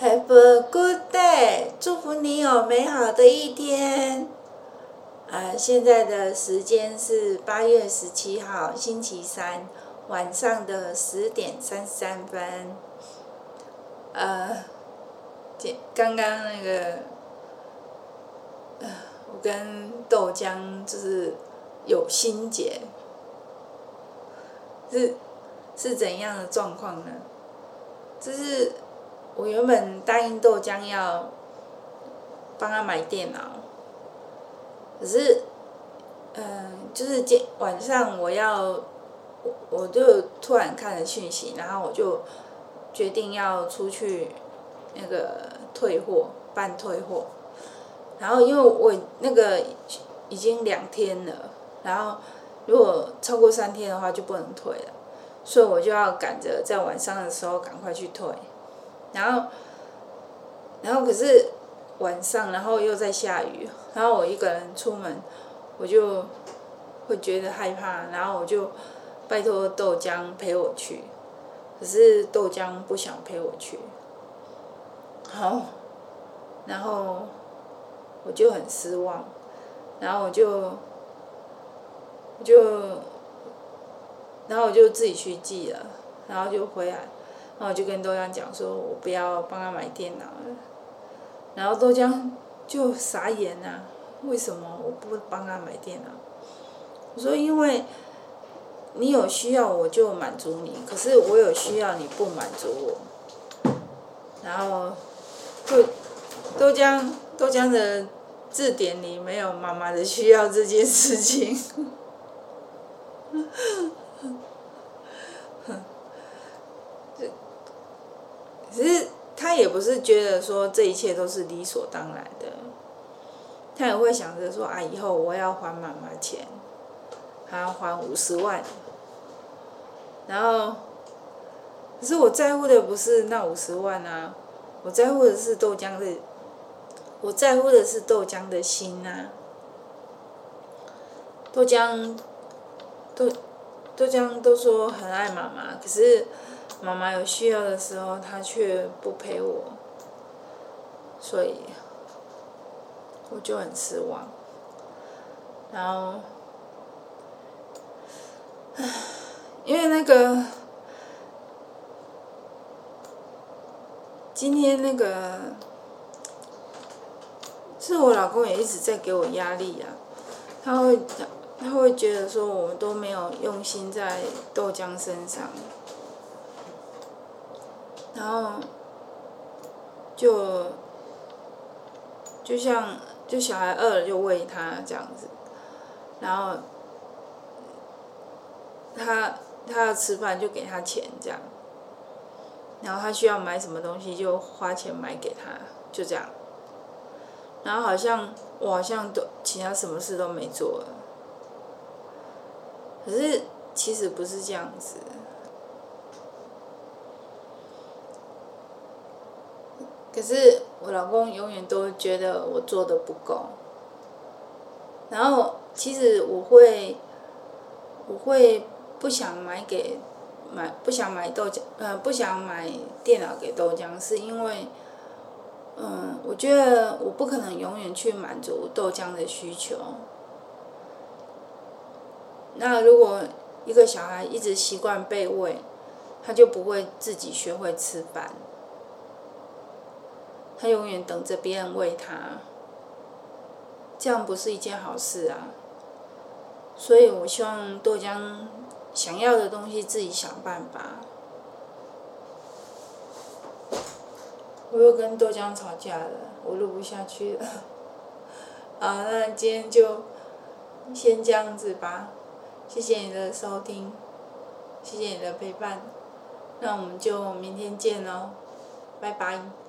Have a good day，祝福你有美好的一天。呃，现在的时间是八月十七号星期三晚上的十点三十三分。呃，刚刚那个，呃，我跟豆浆就是有心结，是是怎样的状况呢？就是。我原本答应豆浆要帮他买电脑，可是，嗯、就是今晚上我要，我我就突然看了讯息，然后我就决定要出去那个退货办退货，然后因为我那个已经两天了，然后如果超过三天的话就不能退了，所以我就要赶着在晚上的时候赶快去退。然后，然后可是晚上，然后又在下雨，然后我一个人出门，我就会觉得害怕，然后我就拜托豆浆陪我去，可是豆浆不想陪我去，好，然后我就很失望，然后我就，我就，然后我就自己去寄了，然后就回来。然后就跟豆浆讲说，我不要帮他买电脑了。然后豆浆就傻眼啊，为什么我不帮他买电脑？我说因为，你有需要我就满足你，可是我有需要你不满足我。然后，豆豆浆豆浆的字典里没有妈妈的需要这件事情。只是他也不是觉得说这一切都是理所当然的，他也会想着说啊，以后我要还妈妈钱，还要还五十万，然后，可是我在乎的不是那五十万啊，我在乎的是豆浆的，我在乎的是豆浆的心啊，豆浆，豆，豆浆都说很爱妈妈，可是。妈妈有需要的时候，她却不陪我，所以我就很失望。然后，因为那个今天那个是我老公也一直在给我压力呀，他会他他会觉得说我们都没有用心在豆浆身上。然后，就，就像就小孩饿了就喂他这样子，然后，他他要吃饭就给他钱这样，然后他需要买什么东西就花钱买给他，就这样，然后好像我好像都其他什么事都没做了，可是其实不是这样子。可是我老公永远都觉得我做的不够，然后其实我会，我会不想买给买不想买豆浆，呃不想买电脑给豆浆，是因为，嗯，我觉得我不可能永远去满足豆浆的需求。那如果一个小孩一直习惯被喂，他就不会自己学会吃饭。他永远等着别人喂他，这样不是一件好事啊。所以我希望豆浆想要的东西自己想办法。我又跟豆浆吵架了，我录不下去了。好，那今天就先这样子吧。谢谢你的收听，谢谢你的陪伴。那我们就明天见喽，拜拜。